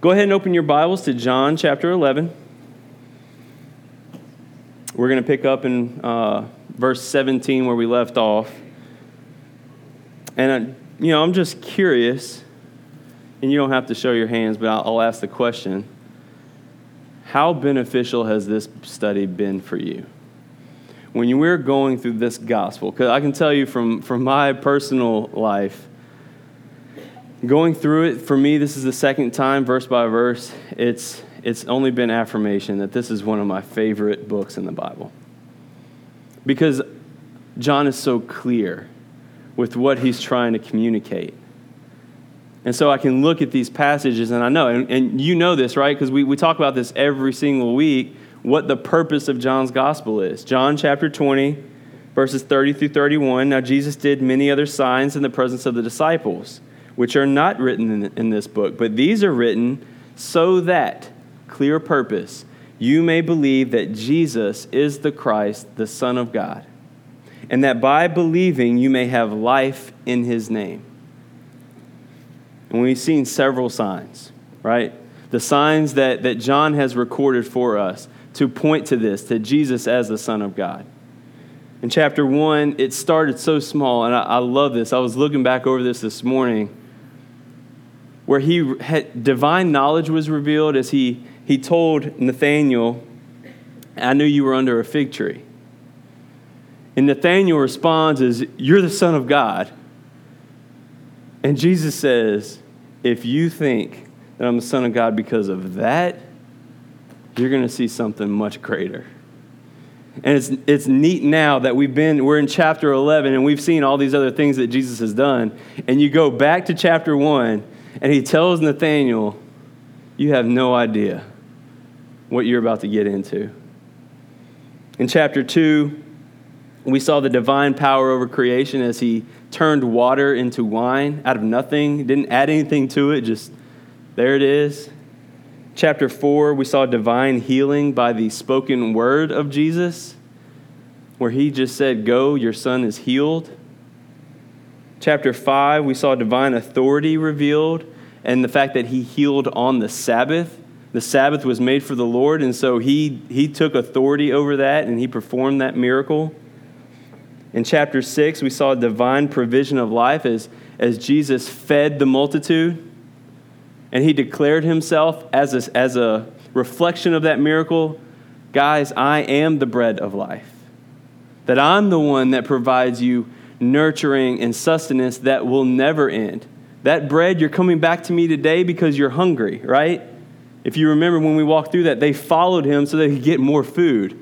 Go ahead and open your Bibles to John chapter 11. We're going to pick up in uh, verse 17 where we left off. And, uh, you know, I'm just curious, and you don't have to show your hands, but I'll, I'll ask the question How beneficial has this study been for you? When you were going through this gospel, because I can tell you from, from my personal life, going through it, for me, this is the second time, verse by verse. It's, it's only been affirmation that this is one of my favorite books in the Bible. Because John is so clear with what he's trying to communicate. And so I can look at these passages and I know, and, and you know this, right? Because we, we talk about this every single week, what the purpose of John's gospel is. John chapter 20, verses 30 through 31. Now, Jesus did many other signs in the presence of the disciples which are not written in, in this book, but these are written so that, clear purpose, you may believe that Jesus is the Christ, the Son of God, and that by believing you may have life in his name. And we've seen several signs, right? The signs that, that John has recorded for us to point to this, to Jesus as the Son of God. In chapter 1, it started so small, and I, I love this. I was looking back over this this morning where he had, divine knowledge was revealed as he, he told Nathanael, I knew you were under a fig tree. And Nathanael responds as, You're the Son of God. And Jesus says, If you think that I'm the Son of God because of that, you're going to see something much greater. And it's, it's neat now that we've been, we're in chapter 11 and we've seen all these other things that Jesus has done. And you go back to chapter 1 and he tells Nathanael, You have no idea what you're about to get into. In chapter 2, we saw the divine power over creation as he turned water into wine out of nothing, didn't add anything to it, just there it is. Chapter 4, we saw divine healing by the spoken word of Jesus, where he just said, Go, your son is healed. Chapter 5, we saw divine authority revealed and the fact that he healed on the Sabbath. The Sabbath was made for the Lord, and so he, he took authority over that and he performed that miracle. In chapter 6, we saw divine provision of life as, as Jesus fed the multitude, and he declared himself as a, as a reflection of that miracle Guys, I am the bread of life. That I'm the one that provides you nurturing and sustenance that will never end. That bread, you're coming back to me today because you're hungry, right? If you remember when we walked through that, they followed him so they could get more food.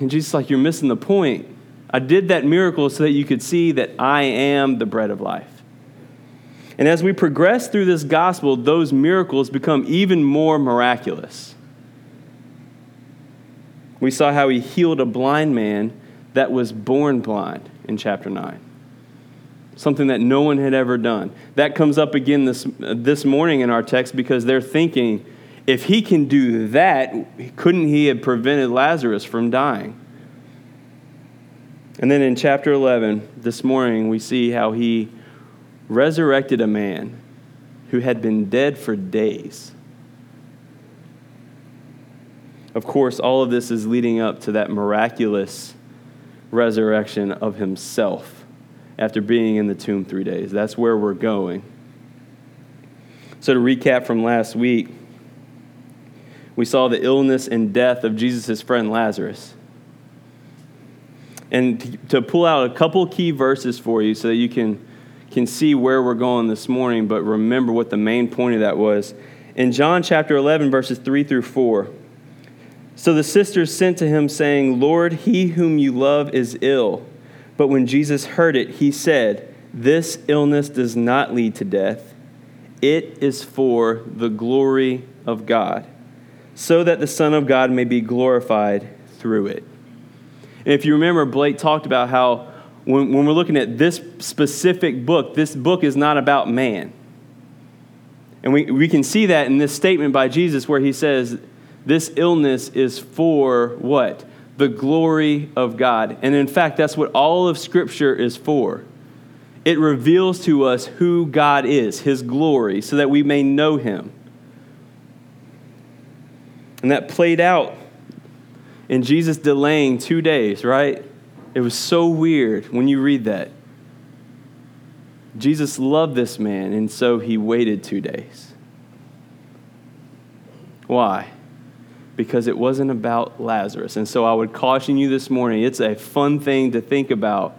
And Jesus like, You're missing the point. I did that miracle so that you could see that I am the bread of life. And as we progress through this gospel, those miracles become even more miraculous. We saw how he healed a blind man that was born blind in chapter 9. Something that no one had ever done. That comes up again this, this morning in our text because they're thinking, if he can do that, couldn't he have prevented Lazarus from dying? And then in chapter 11, this morning, we see how he resurrected a man who had been dead for days. Of course, all of this is leading up to that miraculous resurrection of himself after being in the tomb three days. That's where we're going. So, to recap from last week, we saw the illness and death of Jesus' friend Lazarus. And to pull out a couple key verses for you so that you can, can see where we're going this morning, but remember what the main point of that was. In John chapter 11, verses 3 through 4, so the sisters sent to him, saying, Lord, he whom you love is ill. But when Jesus heard it, he said, This illness does not lead to death, it is for the glory of God, so that the Son of God may be glorified through it. And if you remember, Blake talked about how when, when we're looking at this specific book, this book is not about man. And we, we can see that in this statement by Jesus where he says, this illness is for what? The glory of God. And in fact, that's what all of Scripture is for. It reveals to us who God is, His glory, so that we may know Him. And that played out in Jesus delaying two days, right? It was so weird when you read that. Jesus loved this man, and so he waited two days. Why? Because it wasn't about Lazarus. And so I would caution you this morning it's a fun thing to think about.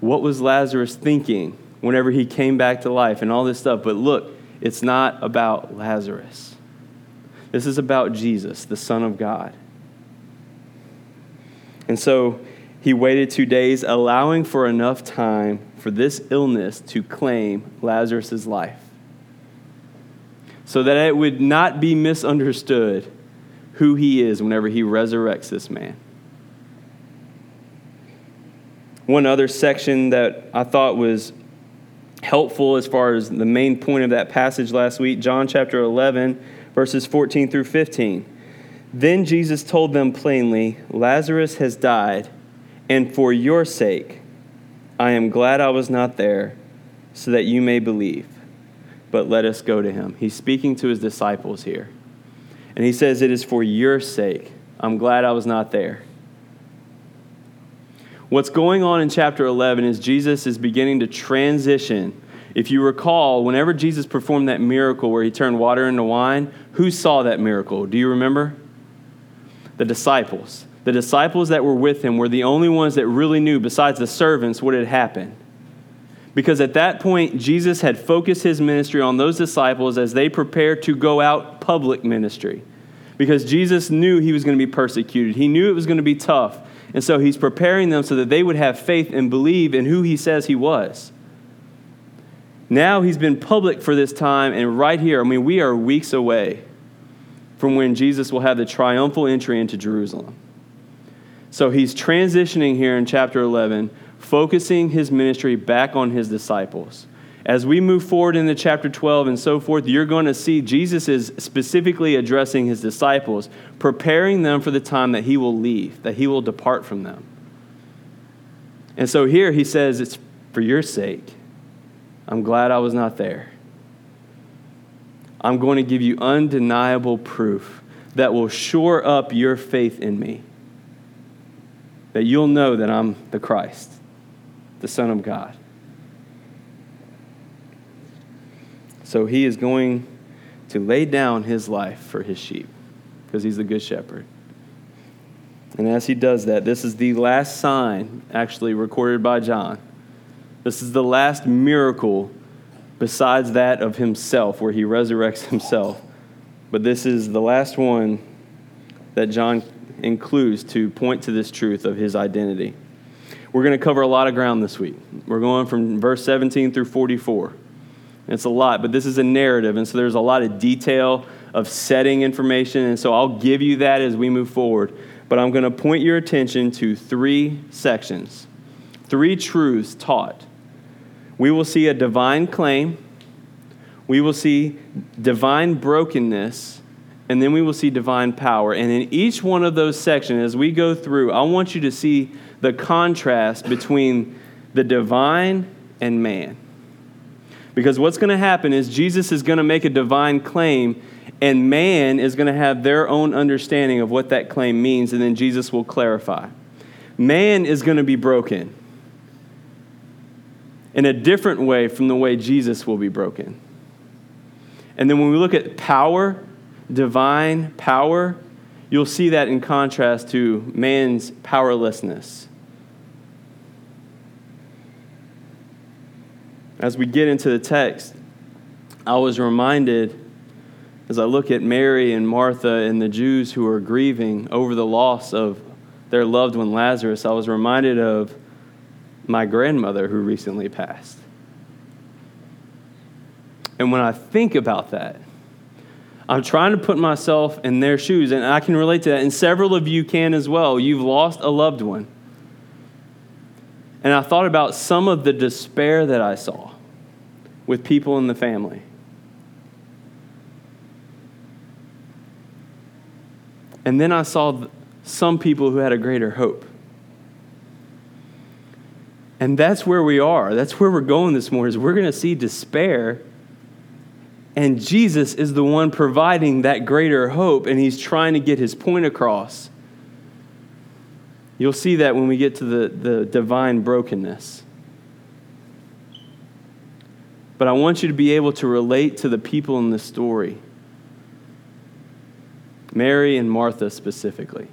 What was Lazarus thinking whenever he came back to life and all this stuff? But look, it's not about Lazarus. This is about Jesus, the Son of God. And so he waited two days, allowing for enough time for this illness to claim Lazarus' life. So that it would not be misunderstood who he is whenever he resurrects this man. One other section that I thought was helpful as far as the main point of that passage last week, John chapter 11, verses 14 through 15. Then Jesus told them plainly, Lazarus has died, and for your sake, I am glad I was not there, so that you may believe. But let us go to him. He's speaking to his disciples here. And he says, It is for your sake. I'm glad I was not there. What's going on in chapter 11 is Jesus is beginning to transition. If you recall, whenever Jesus performed that miracle where he turned water into wine, who saw that miracle? Do you remember? The disciples. The disciples that were with him were the only ones that really knew, besides the servants, what had happened. Because at that point, Jesus had focused his ministry on those disciples as they prepared to go out public ministry. Because Jesus knew he was going to be persecuted, he knew it was going to be tough. And so he's preparing them so that they would have faith and believe in who he says he was. Now he's been public for this time, and right here, I mean, we are weeks away from when Jesus will have the triumphal entry into Jerusalem. So he's transitioning here in chapter 11, focusing his ministry back on his disciples. As we move forward into chapter 12 and so forth, you're going to see Jesus is specifically addressing his disciples, preparing them for the time that he will leave, that he will depart from them. And so here he says, It's for your sake. I'm glad I was not there. I'm going to give you undeniable proof that will shore up your faith in me. That you'll know that I'm the Christ, the Son of God. So he is going to lay down his life for his sheep because he's the good shepherd. And as he does that, this is the last sign actually recorded by John. This is the last miracle besides that of himself, where he resurrects himself. But this is the last one that John includes to point to this truth of his identity. We're going to cover a lot of ground this week. We're going from verse 17 through 44. It's a lot, but this is a narrative, and so there's a lot of detail of setting information, and so I'll give you that as we move forward. But I'm going to point your attention to three sections, three truths taught. We will see a divine claim, we will see divine brokenness, and then we will see divine power. And in each one of those sections, as we go through, I want you to see the contrast between the divine and man. Because what's going to happen is Jesus is going to make a divine claim, and man is going to have their own understanding of what that claim means, and then Jesus will clarify. Man is going to be broken in a different way from the way Jesus will be broken. And then when we look at power, divine power, you'll see that in contrast to man's powerlessness. As we get into the text, I was reminded as I look at Mary and Martha and the Jews who are grieving over the loss of their loved one Lazarus, I was reminded of my grandmother who recently passed. And when I think about that, I'm trying to put myself in their shoes, and I can relate to that, and several of you can as well. You've lost a loved one. And I thought about some of the despair that I saw with people in the family. And then I saw some people who had a greater hope. And that's where we are. That's where we're going this morning. Is we're going to see despair And Jesus is the one providing that greater hope, and he's trying to get his point across. You'll see that when we get to the, the divine brokenness. But I want you to be able to relate to the people in the story Mary and Martha specifically.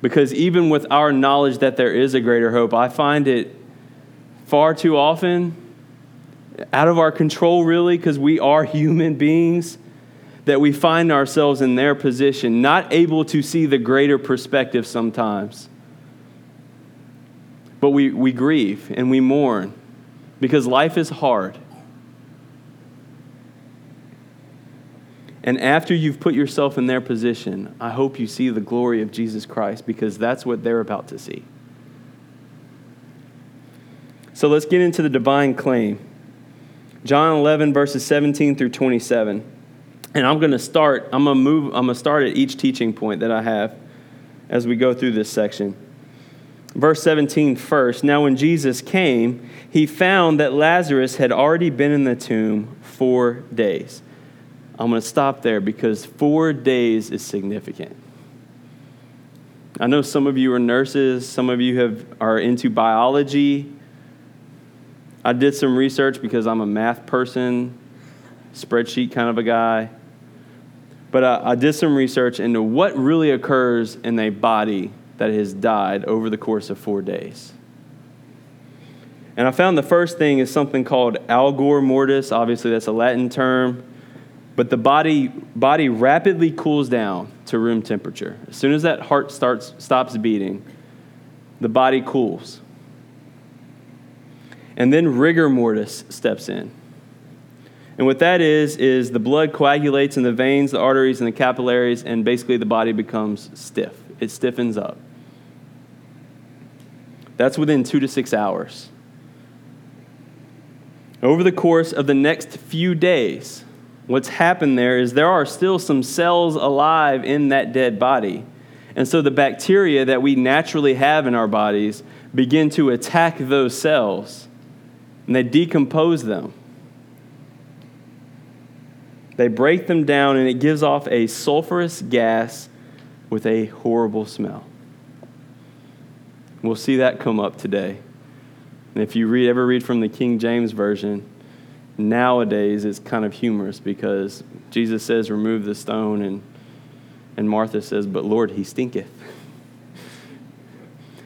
Because even with our knowledge that there is a greater hope, I find it far too often out of our control, really, because we are human beings, that we find ourselves in their position, not able to see the greater perspective sometimes. But we, we grieve and we mourn because life is hard. And after you've put yourself in their position, I hope you see the glory of Jesus Christ because that's what they're about to see. So let's get into the divine claim. John 11, verses 17 through 27. And I'm going to start, I'm going to move, I'm going to start at each teaching point that I have as we go through this section. Verse 17 first. Now, when Jesus came, he found that Lazarus had already been in the tomb four days. I'm going to stop there because four days is significant. I know some of you are nurses, some of you have, are into biology. I did some research because I'm a math person, spreadsheet kind of a guy. But I, I did some research into what really occurs in a body that has died over the course of four days. And I found the first thing is something called algor mortis. Obviously, that's a Latin term. But the body, body rapidly cools down to room temperature. As soon as that heart starts, stops beating, the body cools. And then rigor mortis steps in. And what that is, is the blood coagulates in the veins, the arteries, and the capillaries, and basically the body becomes stiff. It stiffens up. That's within two to six hours. Over the course of the next few days, what's happened there is there are still some cells alive in that dead body. And so the bacteria that we naturally have in our bodies begin to attack those cells and they decompose them. They break them down and it gives off a sulfurous gas with a horrible smell. We'll see that come up today. And if you read, ever read from the King James Version, nowadays it's kind of humorous because Jesus says, Remove the stone, and, and Martha says, But Lord, he stinketh.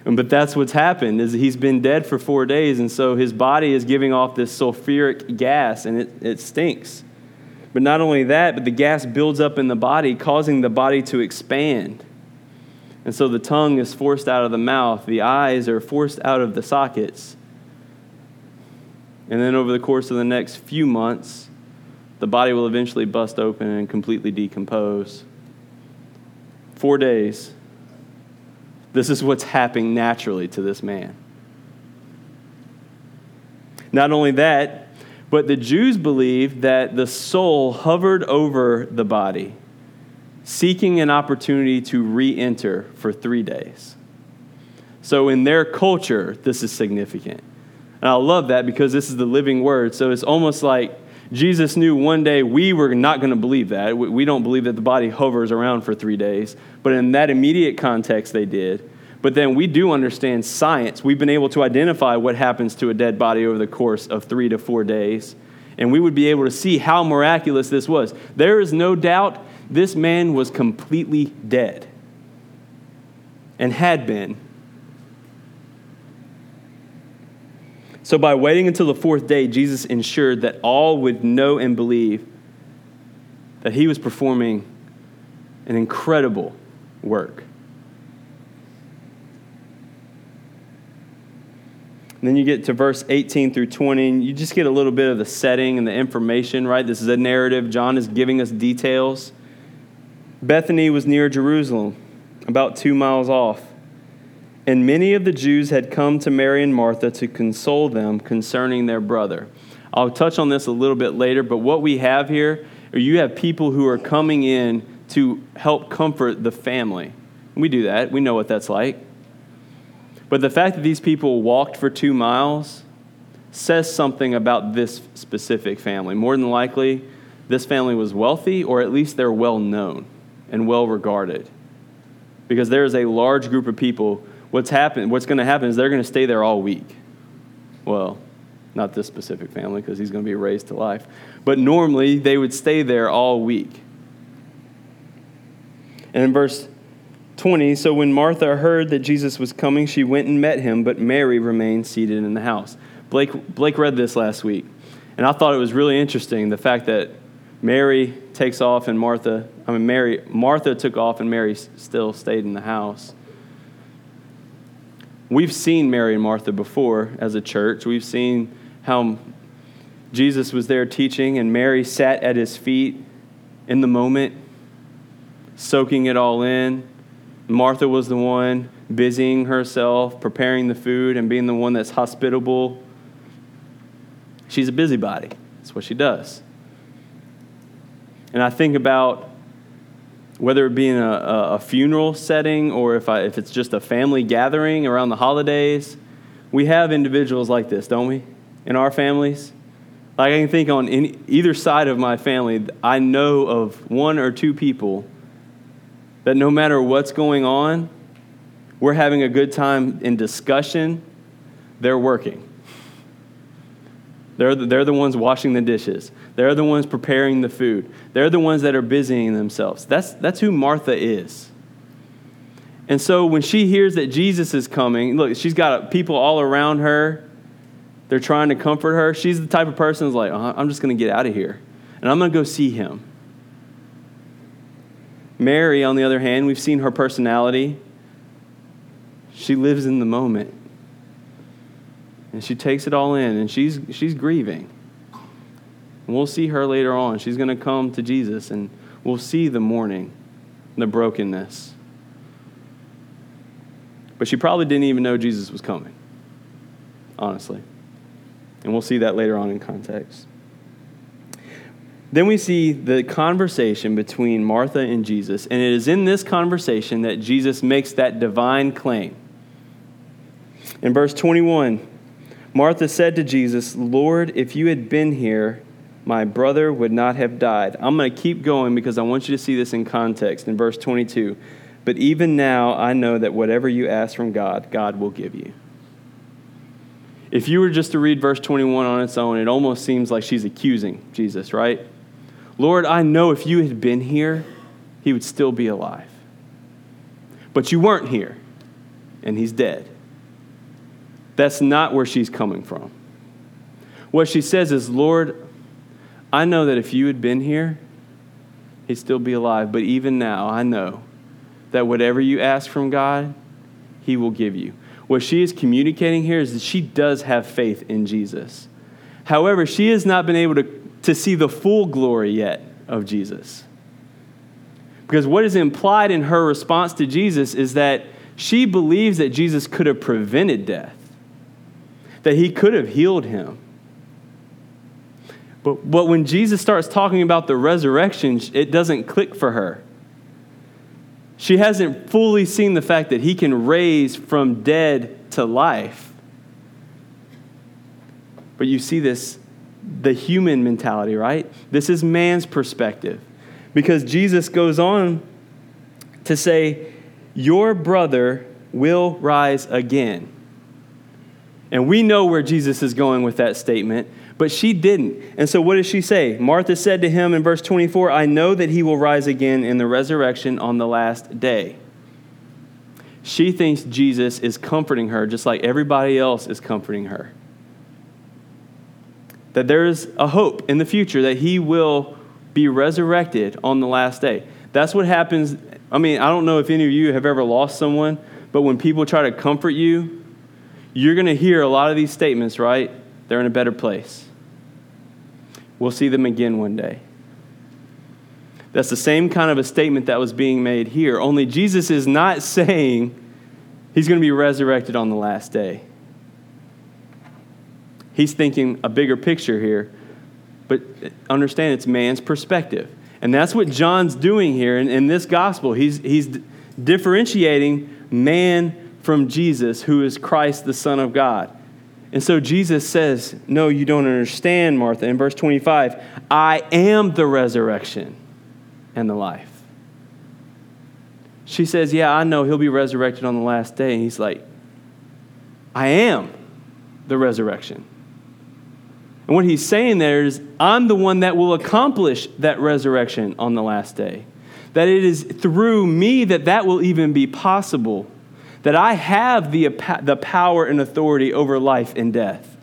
but that's what's happened is he's been dead for four days, and so his body is giving off this sulfuric gas, and it, it stinks. But not only that, but the gas builds up in the body, causing the body to expand. And so the tongue is forced out of the mouth, the eyes are forced out of the sockets and then over the course of the next few months, the body will eventually bust open and completely decompose. Four days. This is what's happening naturally to this man. Not only that, but the Jews believed that the soul hovered over the body, seeking an opportunity to re enter for three days. So, in their culture, this is significant. And I love that because this is the living word. So it's almost like Jesus knew one day we were not going to believe that. We don't believe that the body hovers around for three days. But in that immediate context, they did. But then we do understand science. We've been able to identify what happens to a dead body over the course of three to four days. And we would be able to see how miraculous this was. There is no doubt this man was completely dead and had been So, by waiting until the fourth day, Jesus ensured that all would know and believe that he was performing an incredible work. And then you get to verse 18 through 20, and you just get a little bit of the setting and the information, right? This is a narrative. John is giving us details. Bethany was near Jerusalem, about two miles off. And many of the Jews had come to Mary and Martha to console them concerning their brother. I'll touch on this a little bit later, but what we have here you have people who are coming in to help comfort the family. We do that, we know what that's like. But the fact that these people walked for two miles says something about this specific family. More than likely, this family was wealthy, or at least they're well known and well regarded. Because there is a large group of people. What's, happen, what's going to happen is they're going to stay there all week. Well, not this specific family because he's going to be raised to life. But normally, they would stay there all week. And in verse 20, so when Martha heard that Jesus was coming, she went and met him, but Mary remained seated in the house. Blake, Blake read this last week, and I thought it was really interesting the fact that Mary takes off and Martha, I mean, Mary, Martha took off and Mary still stayed in the house. We've seen Mary and Martha before as a church. We've seen how Jesus was there teaching, and Mary sat at his feet in the moment, soaking it all in. Martha was the one busying herself, preparing the food, and being the one that's hospitable. She's a busybody. That's what she does. And I think about whether it be in a, a, funeral setting or if, I, if it's just a family gathering around the holidays, we have individuals like this, don't we, in our families? Like I can think on any, either side of my family, I know of one or two people that no matter what's going on, we're having a good time in discussion, they're working. They're the, they're the ones washing the dishes. They're the ones preparing the food. They're the ones that are busying themselves. That's, that's who Martha is. And so when she hears that Jesus is coming, look, she's got people all around her. They're trying to comfort her. She's the type of person who's like, uh, I'm just going to get out of here and I'm going to go see him. Mary, on the other hand, we've seen her personality. She lives in the moment. And she takes it all in, and she's, she's grieving. And we'll see her later on. She's going to come to Jesus, and we'll see the mourning, the brokenness. But she probably didn't even know Jesus was coming, honestly. And we'll see that later on in context. Then we see the conversation between Martha and Jesus, and it is in this conversation that Jesus makes that divine claim. In verse 21, Martha said to Jesus, Lord, if you had been here, my brother would not have died. I'm going to keep going because I want you to see this in context. In verse 22, but even now I know that whatever you ask from God, God will give you. If you were just to read verse 21 on its own, it almost seems like she's accusing Jesus, right? Lord, I know if you had been here, he would still be alive. But you weren't here, and he's dead. That's not where she's coming from. What she says is, Lord, I know that if you had been here, he'd still be alive. But even now, I know that whatever you ask from God, he will give you. What she is communicating here is that she does have faith in Jesus. However, she has not been able to to see the full glory yet of Jesus. Because what is implied in her response to Jesus is that she believes that Jesus could have prevented death, that he could have healed him. But, but when Jesus starts talking about the resurrection, it doesn't click for her. She hasn't fully seen the fact that he can raise from dead to life. But you see this the human mentality, right? This is man's perspective. Because Jesus goes on to say, Your brother will rise again. And we know where Jesus is going with that statement, but she didn't. And so what does she say? Martha said to him in verse 24, I know that he will rise again in the resurrection on the last day. She thinks Jesus is comforting her just like everybody else is comforting her that there is a hope in the future that he will be resurrected on the last day. That's what happens. I mean, I don't know if any of you have ever lost someone, but when people try to comfort you, you're going to hear a lot of these statements, right? They're in a better place. We'll see them again one day. That's the same kind of a statement that was being made here, only Jesus is not saying he's going to be resurrected on the last day. He's thinking a bigger picture here, but understand it's man's perspective. And that's what John's doing here in, in this gospel. He's, he's differentiating man from Jesus, who is Christ, the Son of God. And so Jesus says, No, you don't understand, Martha. In verse 25, I am the resurrection and the life. She says, Yeah, I know he'll be resurrected on the last day. And he's like, I am the resurrection. And what he's saying there is, I'm the one that will accomplish that resurrection on the last day. That it is through me that that will even be possible that I have the, the power and authority over life and death.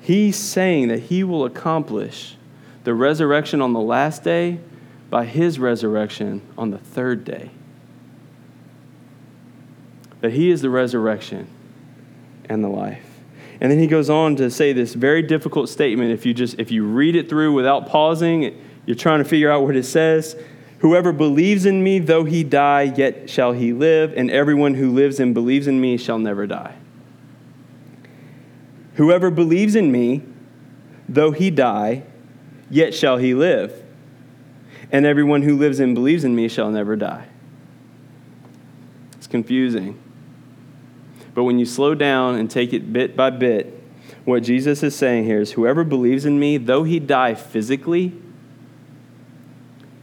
He's saying that he will accomplish the resurrection on the last day by his resurrection on the third day. That he is the resurrection and the life. And then he goes on to say this very difficult statement if you just if you read it through without pausing you're trying to figure out what it says. Whoever believes in me, though he die, yet shall he live, and everyone who lives and believes in me shall never die. Whoever believes in me, though he die, yet shall he live, and everyone who lives and believes in me shall never die. It's confusing. But when you slow down and take it bit by bit, what Jesus is saying here is whoever believes in me, though he die physically,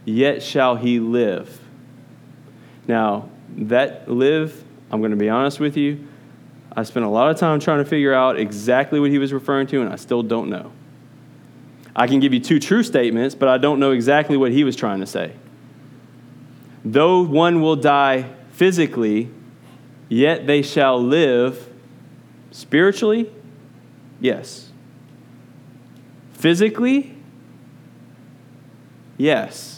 yet shall he live. Now, that live, I'm going to be honest with you, I spent a lot of time trying to figure out exactly what he was referring to, and I still don't know. I can give you two true statements, but I don't know exactly what he was trying to say. Though one will die physically, yet they shall live spiritually? Yes. Physically? Yes.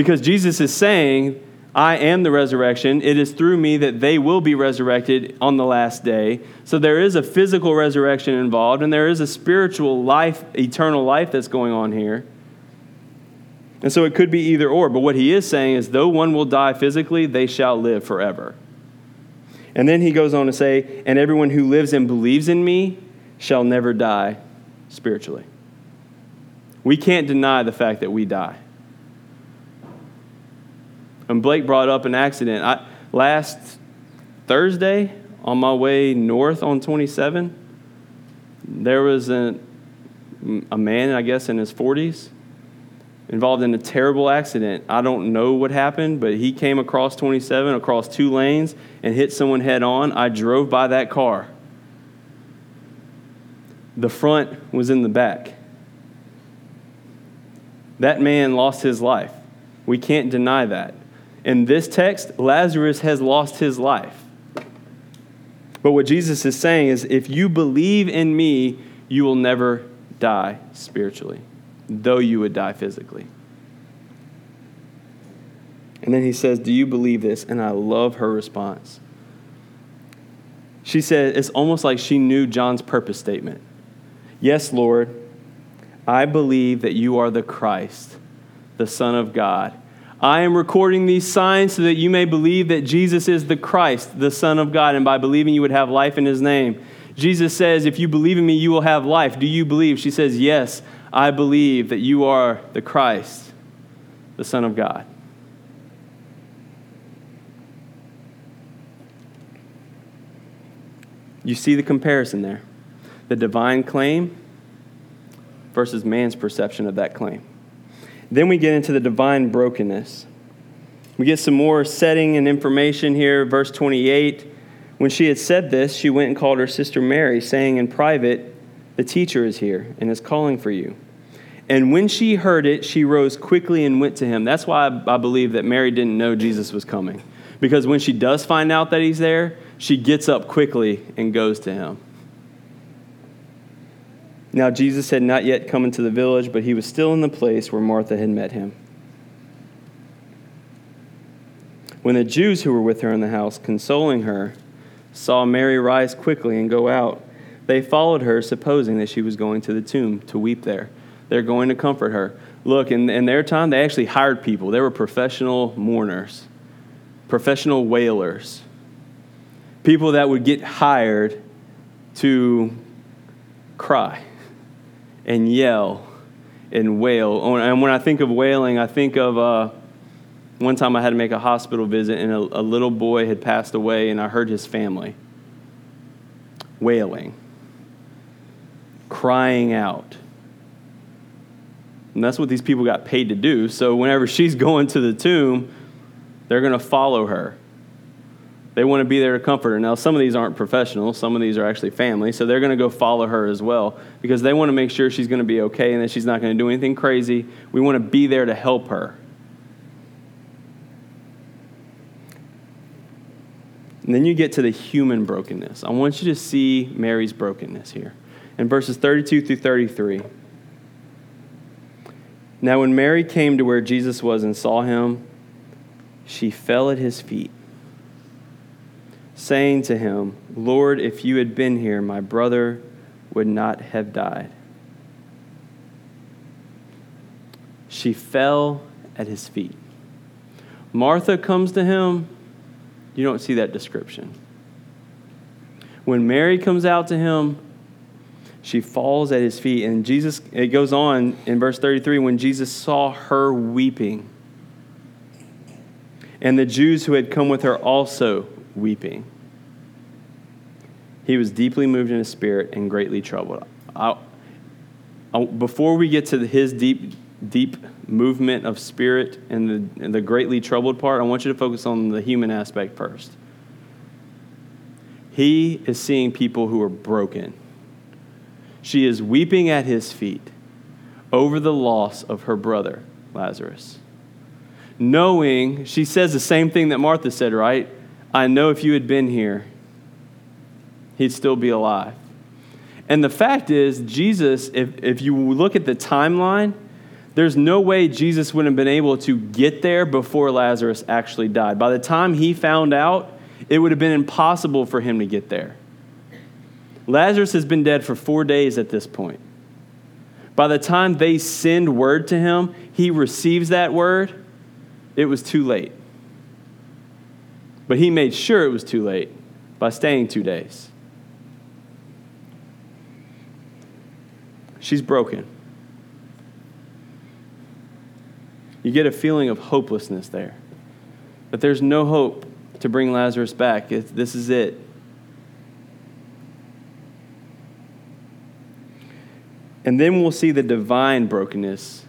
Because Jesus is saying, I am the resurrection. It is through me that they will be resurrected on the last day. So there is a physical resurrection involved, and there is a spiritual life, eternal life that's going on here. And so it could be either or. But what he is saying is, though one will die physically, they shall live forever. And then he goes on to say, and everyone who lives and believes in me shall never die spiritually. We can't deny the fact that we die. And Blake brought up an accident. I, last Thursday, on my way north on 27, there was a, a man, I guess, in his 40s involved in a terrible accident. I don't know what happened, but he came across 27, across two lanes, and hit someone head on. I drove by that car. The front was in the back. That man lost his life. We can't deny that. In this text, Lazarus has lost his life. But what Jesus is saying is if you believe in me, you will never die spiritually, though you would die physically. And then he says, Do you believe this? And I love her response. She said, It's almost like she knew John's purpose statement. Yes, Lord, I believe that you are the Christ, the Son of God I am recording these signs so that you may believe that Jesus is the Christ, the Son of God, and by believing you would have life in his name. Jesus says, If you believe in me, you will have life. Do you believe? She says, Yes, I believe that you are the Christ, the Son of God. You see the comparison there the divine claim versus man's perception of that claim. Then we get into the divine brokenness. We get some more setting and information here. Verse 28 When she had said this, she went and called her sister Mary, saying in private, The teacher is here and is calling for you. And when she heard it, she rose quickly and went to him. That's why I believe that Mary didn't know Jesus was coming. Because when she does find out that he's there, she gets up quickly and goes to him. Now, Jesus had not yet come into the village, but he was still in the place where Martha had met him. When the Jews who were with her in the house, consoling her, saw Mary rise quickly and go out, they followed her, supposing that she was going to the tomb to weep there. They're going to comfort her. Look, in, in their time, they actually hired people. They were professional mourners, professional wailers, people that would get hired to cry and yell and wail. And when I think of wailing, I think of uh, one time I had to make a hospital visit, and a, a little boy had passed away, and I heard his family wailing, crying out. And that's what these people got paid to do. So whenever she's going to the tomb, they're going to follow her. They want to be there to comfort her. Now, some of these aren't professionals, some of these are actually family, so they're going to go follow her as well because they want to make sure she's going to be okay and that she's not going to do anything crazy. We want to be there to help her. And then you get to the human brokenness. I want you to see Mary's brokenness here. In verses 32 through 33. Now, when Mary came to where Jesus was and saw him, she fell at his feet, saying to him, Lord, if you had been here, my brother would not have died. She fell at his feet. Martha comes to him you don't see that description. When Mary comes out to him, she falls at his feet. And Jesus, it goes on in verse 33 when Jesus saw her weeping, and the Jews who had come with her also weeping, he was deeply moved in his spirit and greatly troubled. I, I, before we get to his deep, deep movement of spirit and the, and the greatly troubled part, I want you to focus on the human aspect first. He is seeing people who are broken. She is weeping at his feet over the loss of her brother, Lazarus. Knowing, she says the same thing that Martha said, right? I know if you had been here, he'd still be alive. And the fact is, Jesus, if, if you look at the timeline, there's no way Jesus would have been able to get there before Lazarus actually died. By the time he found out, it would have been impossible for him to get there. Lazarus has been dead for four days at this point. By the time they send word to him, he receives that word, it was too late. But he made sure it was too late by staying two days. She's broken. You get a feeling of hopelessness there. But there's no hope to bring Lazarus back. This is it. And then we'll see the divine brokenness.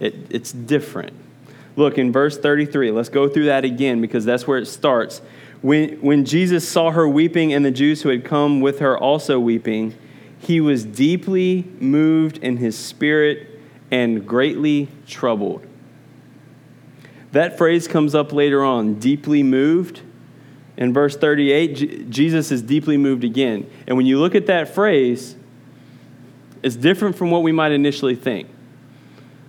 It, it's different. Look, in verse 33, let's go through that again because that's where it starts. When, when Jesus saw her weeping and the Jews who had come with her also weeping, he was deeply moved in his spirit and greatly troubled. That phrase comes up later on, deeply moved. In verse 38, J- Jesus is deeply moved again. And when you look at that phrase, it's different from what we might initially think.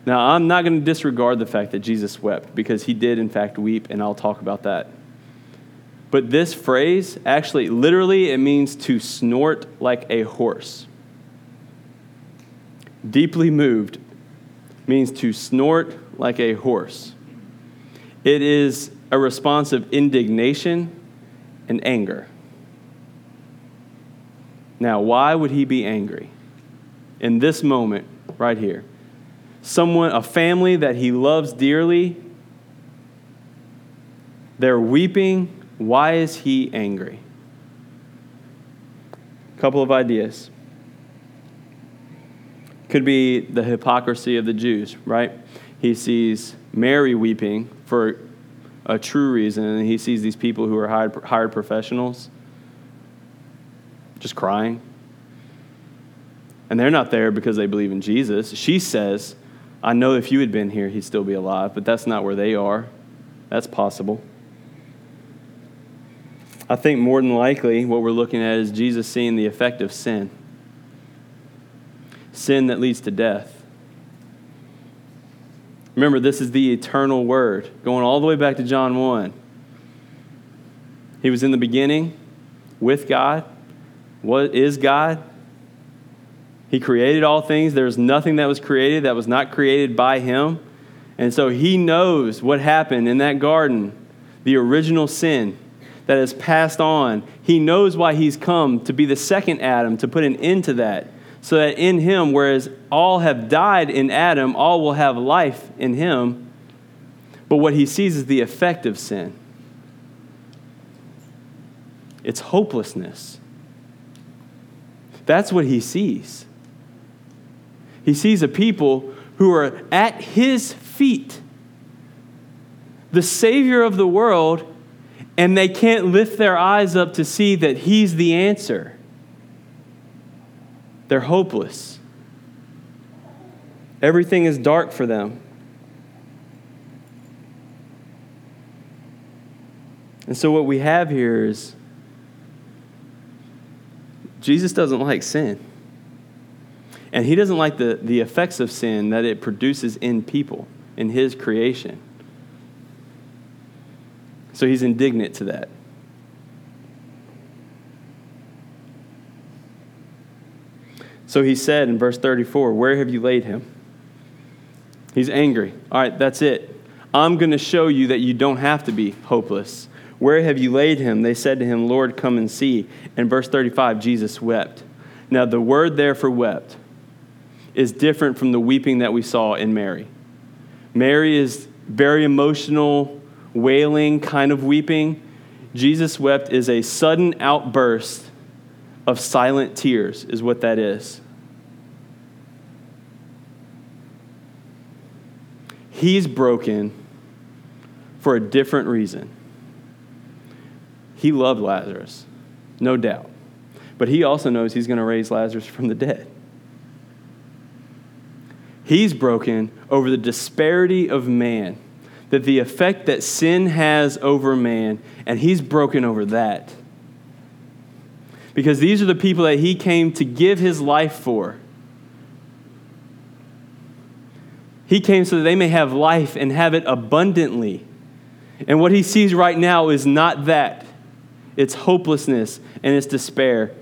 Now, I'm not going to disregard the fact that Jesus wept because he did, in fact, weep, and I'll talk about that. But this phrase, actually, literally, it means to snort like a horse. Deeply moved means to snort like a horse. It is a response of indignation and anger. Now, why would he be angry in this moment right here? Someone, a family that he loves dearly, they're weeping. Why is he angry? A couple of ideas. Could be the hypocrisy of the Jews, right? He sees Mary weeping for a true reason, and he sees these people who are hired, hired professionals just crying. And they're not there because they believe in Jesus. She says, I know if you had been here, he'd still be alive, but that's not where they are. That's possible. I think more than likely what we're looking at is Jesus seeing the effect of sin sin that leads to death. Remember, this is the eternal word, going all the way back to John 1. He was in the beginning with God. What is God? He created all things. There's nothing that was created that was not created by him. And so he knows what happened in that garden, the original sin that has passed on. He knows why he's come to be the second Adam, to put an end to that so that in him, whereas all have died in Adam, all will have life in him. But what he sees is the effect of sin it's hopelessness. That's what he sees. He sees a people who are at his feet, the Savior of the world, and they can't lift their eyes up to see that he's the answer. They're hopeless. Everything is dark for them. And so, what we have here is Jesus doesn't like sin. And he doesn't like the, the effects of sin that it produces in people, in his creation. So he's indignant to that. So he said in verse 34, Where have you laid him? He's angry. All right, that's it. I'm going to show you that you don't have to be hopeless. Where have you laid him? They said to him, Lord, come and see. And verse 35, Jesus wept. Now, the word there for wept is different from the weeping that we saw in Mary. Mary is very emotional, wailing kind of weeping. Jesus wept is a sudden outburst of silent tears, is what that is. He's broken for a different reason. He loved Lazarus, no doubt. But he also knows he's going to raise Lazarus from the dead. He's broken over the disparity of man, that the effect that sin has over man, and he's broken over that. Because these are the people that he came to give his life for. He came so that they may have life and have it abundantly. And what he sees right now is not that. It's hopelessness and it's despair.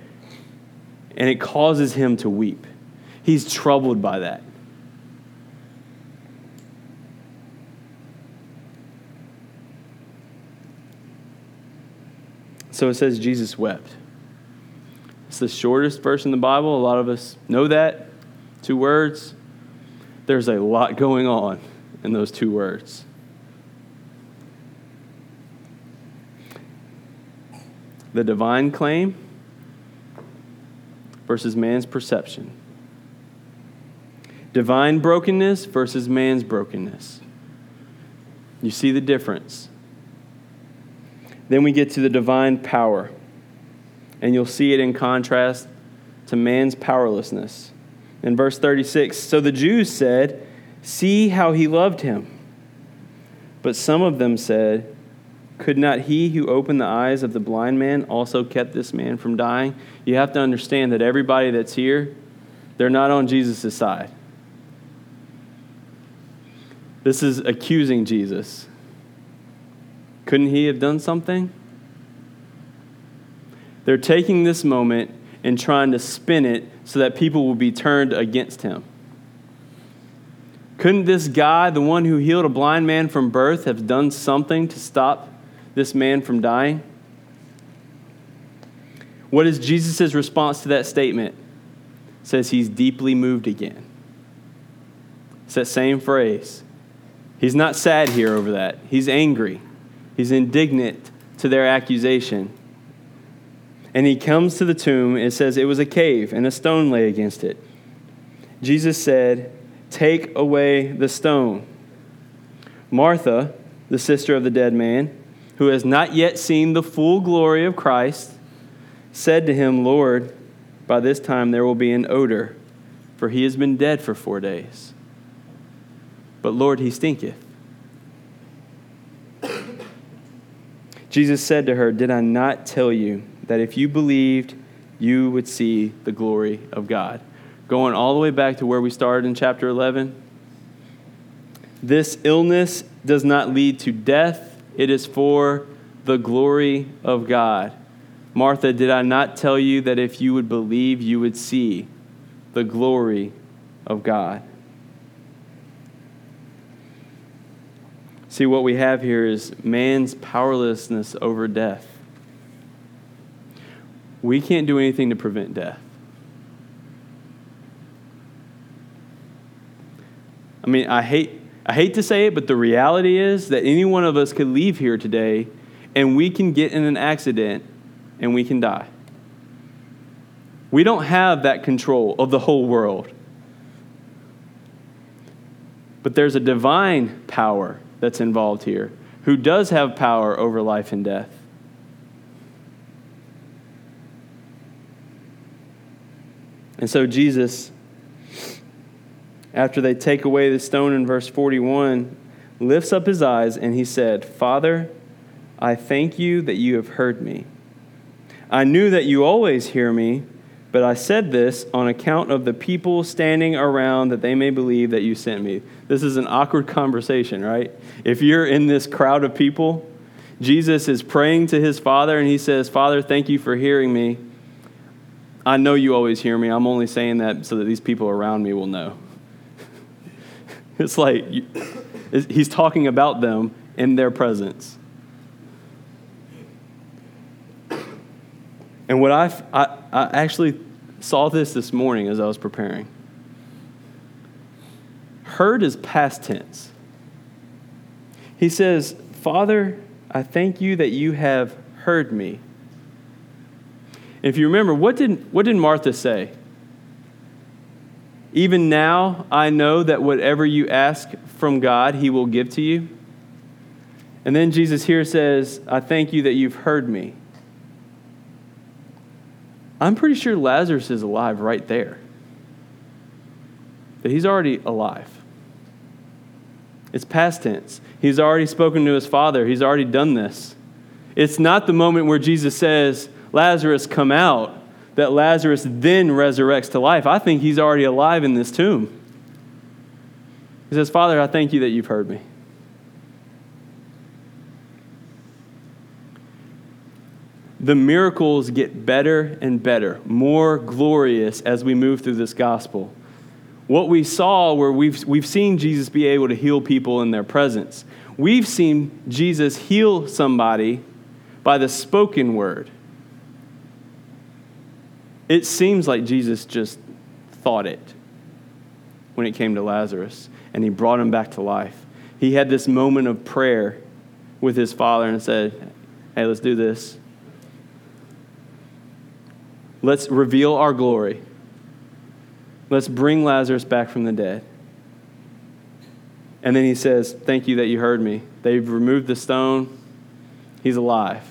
And it causes him to weep. He's troubled by that. So it says Jesus wept. It's the shortest verse in the Bible. A lot of us know that. Two words there's a lot going on in those two words. The divine claim versus man's perception. Divine brokenness versus man's brokenness. You see the difference. Then we get to the divine power, and you'll see it in contrast to man's powerlessness. In verse 36, so the Jews said, See how he loved him. But some of them said, Could not he who opened the eyes of the blind man also kept this man from dying? You have to understand that everybody that's here, they're not on Jesus' side. This is accusing Jesus. Couldn't he have done something? They're taking this moment and trying to spin it so that people will be turned against him. Couldn't this guy, the one who healed a blind man from birth, have done something to stop this man from dying? What is Jesus' response to that statement? It says he's deeply moved again. It's that same phrase. He's not sad here over that. He's angry. He's indignant to their accusation. And he comes to the tomb. and says it was a cave, and a stone lay against it. Jesus said, Take away the stone. Martha, the sister of the dead man, who has not yet seen the full glory of Christ, said to him, Lord, by this time there will be an odor, for he has been dead for four days. But Lord, he stinketh. Jesus said to her, Did I not tell you that if you believed, you would see the glory of God? Going all the way back to where we started in chapter 11. This illness does not lead to death, it is for the glory of God. Martha, did I not tell you that if you would believe, you would see the glory of God? See, what we have here is man's powerlessness over death. We can't do anything to prevent death. I mean, I hate I hate to say it, but the reality is that any one of us could leave here today and we can get in an accident and we can die. We don't have that control of the whole world. But there's a divine power that's involved here who does have power over life and death. And so Jesus, after they take away the stone in verse 41, lifts up his eyes and he said, Father, I thank you that you have heard me. I knew that you always hear me, but I said this on account of the people standing around that they may believe that you sent me. This is an awkward conversation, right? If you're in this crowd of people, Jesus is praying to his Father and he says, Father, thank you for hearing me. I know you always hear me. I'm only saying that so that these people around me will know. it's like he's talking about them in their presence. And what I, I, I actually saw this this morning as I was preparing. Heard is past tense. He says, Father, I thank you that you have heard me. If you remember, what did, what did Martha say? Even now, I know that whatever you ask from God, He will give to you. And then Jesus here says, I thank you that you've heard me. I'm pretty sure Lazarus is alive right there. That he's already alive. It's past tense. He's already spoken to his father, he's already done this. It's not the moment where Jesus says, Lazarus, come out, that Lazarus then resurrects to life. I think he's already alive in this tomb. He says, Father, I thank you that you've heard me. The miracles get better and better, more glorious as we move through this gospel. What we saw, where we've, we've seen Jesus be able to heal people in their presence, we've seen Jesus heal somebody by the spoken word it seems like Jesus just thought it when it came to Lazarus, and he brought him back to life. He had this moment of prayer with his father and said, Hey, let's do this. Let's reveal our glory. Let's bring Lazarus back from the dead. And then he says, Thank you that you heard me. They've removed the stone. He's alive.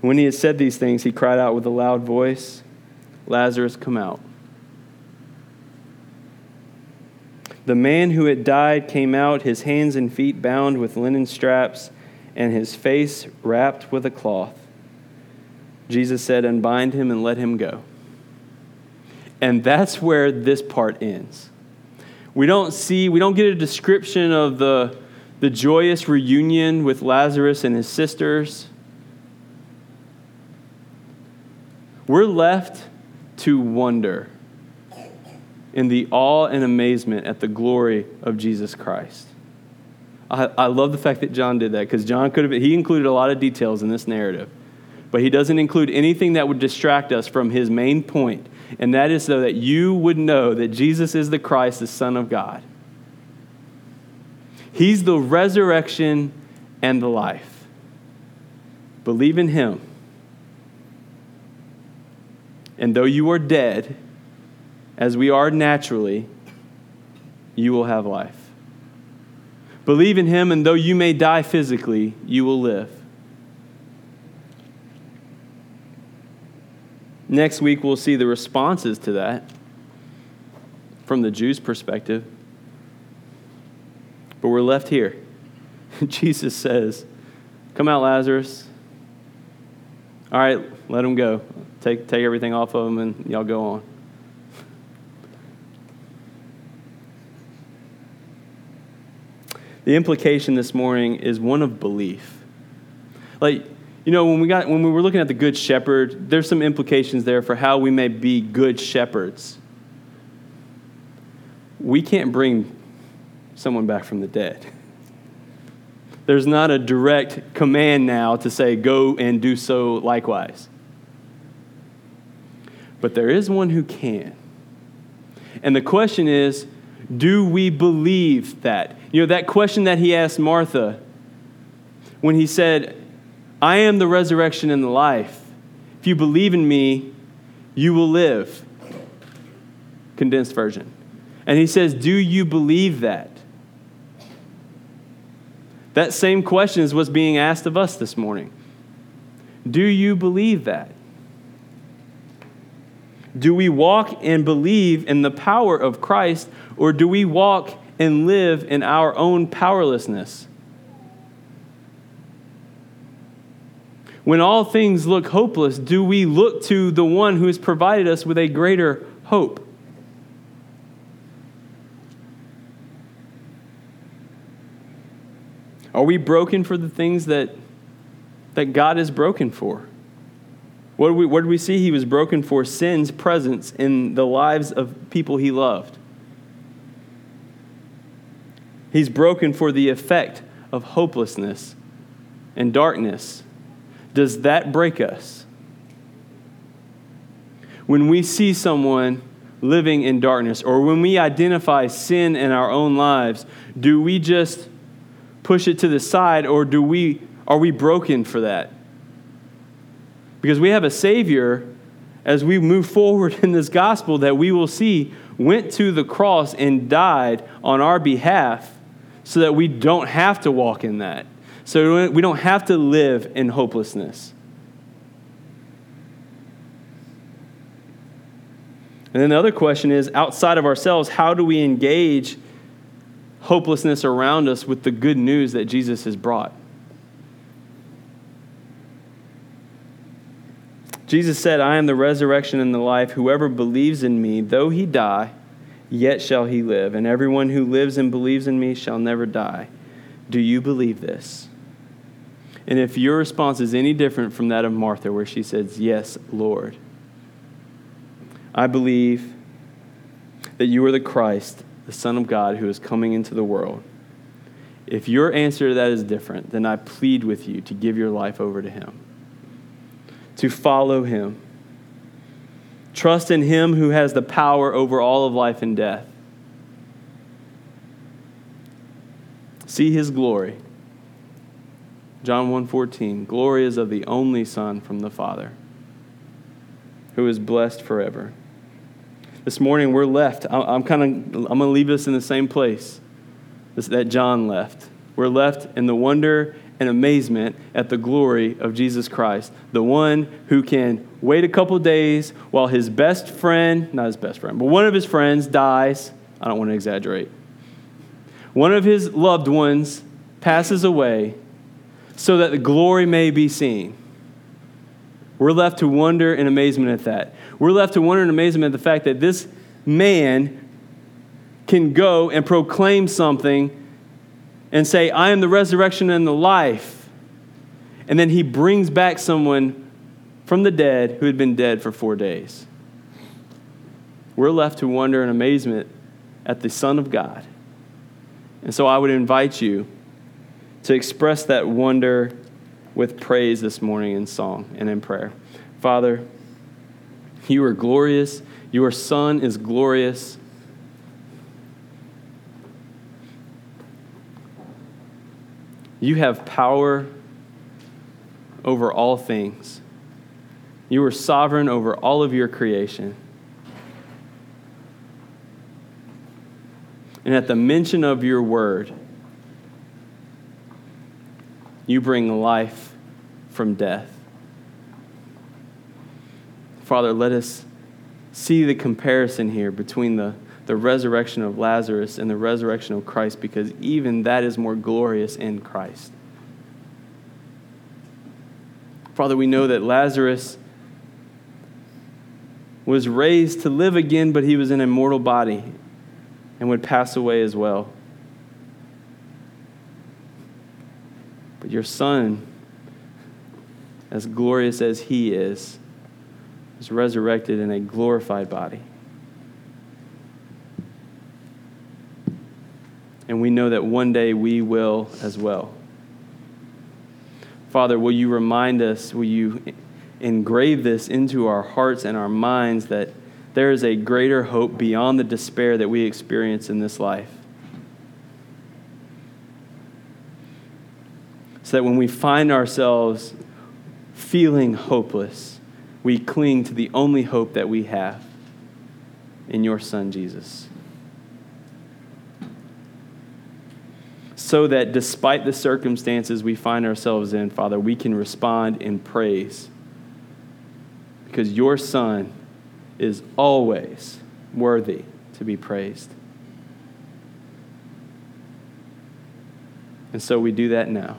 When he had said these things, he cried out with a loud voice, Lazarus, come out. The man who had died came out, his hands and feet bound with linen straps, and his face wrapped with a cloth. Jesus said, Unbind him and let him go. And that's where this part ends. We don't see, we don't get a description of the, the joyous reunion with Lazarus and his sisters. We're left to wonder in the awe and amazement at the glory of Jesus Christ. I, I love the fact that John did that because John could have, he included a lot of details in this narrative, but he doesn't include anything that would distract us from his main point, and that is so that you would know that Jesus is the Christ, the Son of God. He's the resurrection and the life. Believe in him and though you are dead, as we are naturally, you will have life. Believe in him, and though you may die physically, you will live. Next week, we'll see the responses to that from the Jews' perspective. But we're left here. Jesus says, Come out, Lazarus. All right, let him go. Take, take everything off of him, and y'all go on. The implication this morning is one of belief. Like, you know, when we, got, when we were looking at the Good Shepherd, there's some implications there for how we may be good shepherds. We can't bring someone back from the dead. There's not a direct command now to say, go and do so likewise but there is one who can. And the question is, do we believe that? You know, that question that he asked Martha when he said, I am the resurrection and the life. If you believe in me, you will live. Condensed version. And he says, Do you believe that? That same question is what's being asked of us this morning. Do you believe that? Do we walk and believe in the power of Christ, or do we walk and live in our own powerlessness? When all things look hopeless, do we look to the one who has provided us with a greater hope? Are we broken for the things that, that God is broken for? What did, we, what did we see? He was broken for sin's presence in the lives of people he loved. He's broken for the effect of hopelessness and darkness. Does that break us? When we see someone living in darkness or when we identify sin in our own lives, do we just push it to the side or do we are we broken for that? Because we have a Savior as we move forward in this gospel that we will see went to the cross and died on our behalf so that we don't have to walk in that. So we don't have to live in hopelessness. And then the other question is outside of ourselves, how do we engage hopelessness around us with the good news that Jesus has brought? Jesus said, I am the resurrection and the life. Whoever believes in me, though he die, yet shall he live. And everyone who lives and believes in me shall never die. Do you believe this? And if your response is any different from that of Martha, where she says, Yes, Lord, I believe that you are the Christ, the Son of God, who is coming into the world. If your answer to that is different, then I plead with you to give your life over to him to follow him. Trust in him who has the power over all of life and death. See his glory. John 1:14 Glory is of the only son from the Father who is blessed forever. This morning we're left I'm kind of I'm going to leave us in the same place that John left. We're left in the wonder and amazement at the glory of Jesus Christ, the one who can wait a couple days while his best friend, not his best friend, but one of his friends dies. I don't want to exaggerate. One of his loved ones passes away so that the glory may be seen. We're left to wonder and amazement at that. We're left to wonder and amazement at the fact that this man can go and proclaim something and say, I am the resurrection and the life. And then he brings back someone from the dead who had been dead for four days. We're left to wonder in amazement at the Son of God. And so I would invite you to express that wonder with praise this morning in song and in prayer. Father, you are glorious. Your Son is glorious. You have power over all things. You are sovereign over all of your creation. And at the mention of your word, you bring life from death. Father, let us see the comparison here between the the resurrection of Lazarus and the resurrection of Christ because even that is more glorious in Christ. Father, we know that Lazarus was raised to live again, but he was in a mortal body and would pass away as well. Your son, as glorious as he is, is resurrected in a glorified body. and we know that one day we will as well. Father, will you remind us, will you engrave this into our hearts and our minds that, there is a greater hope beyond the despair that we experience in this life. So that when we find ourselves feeling hopeless, we cling to the only hope that we have in your Son, Jesus. So that despite the circumstances we find ourselves in, Father, we can respond in praise. Because your Son is always worthy to be praised. And so we do that now.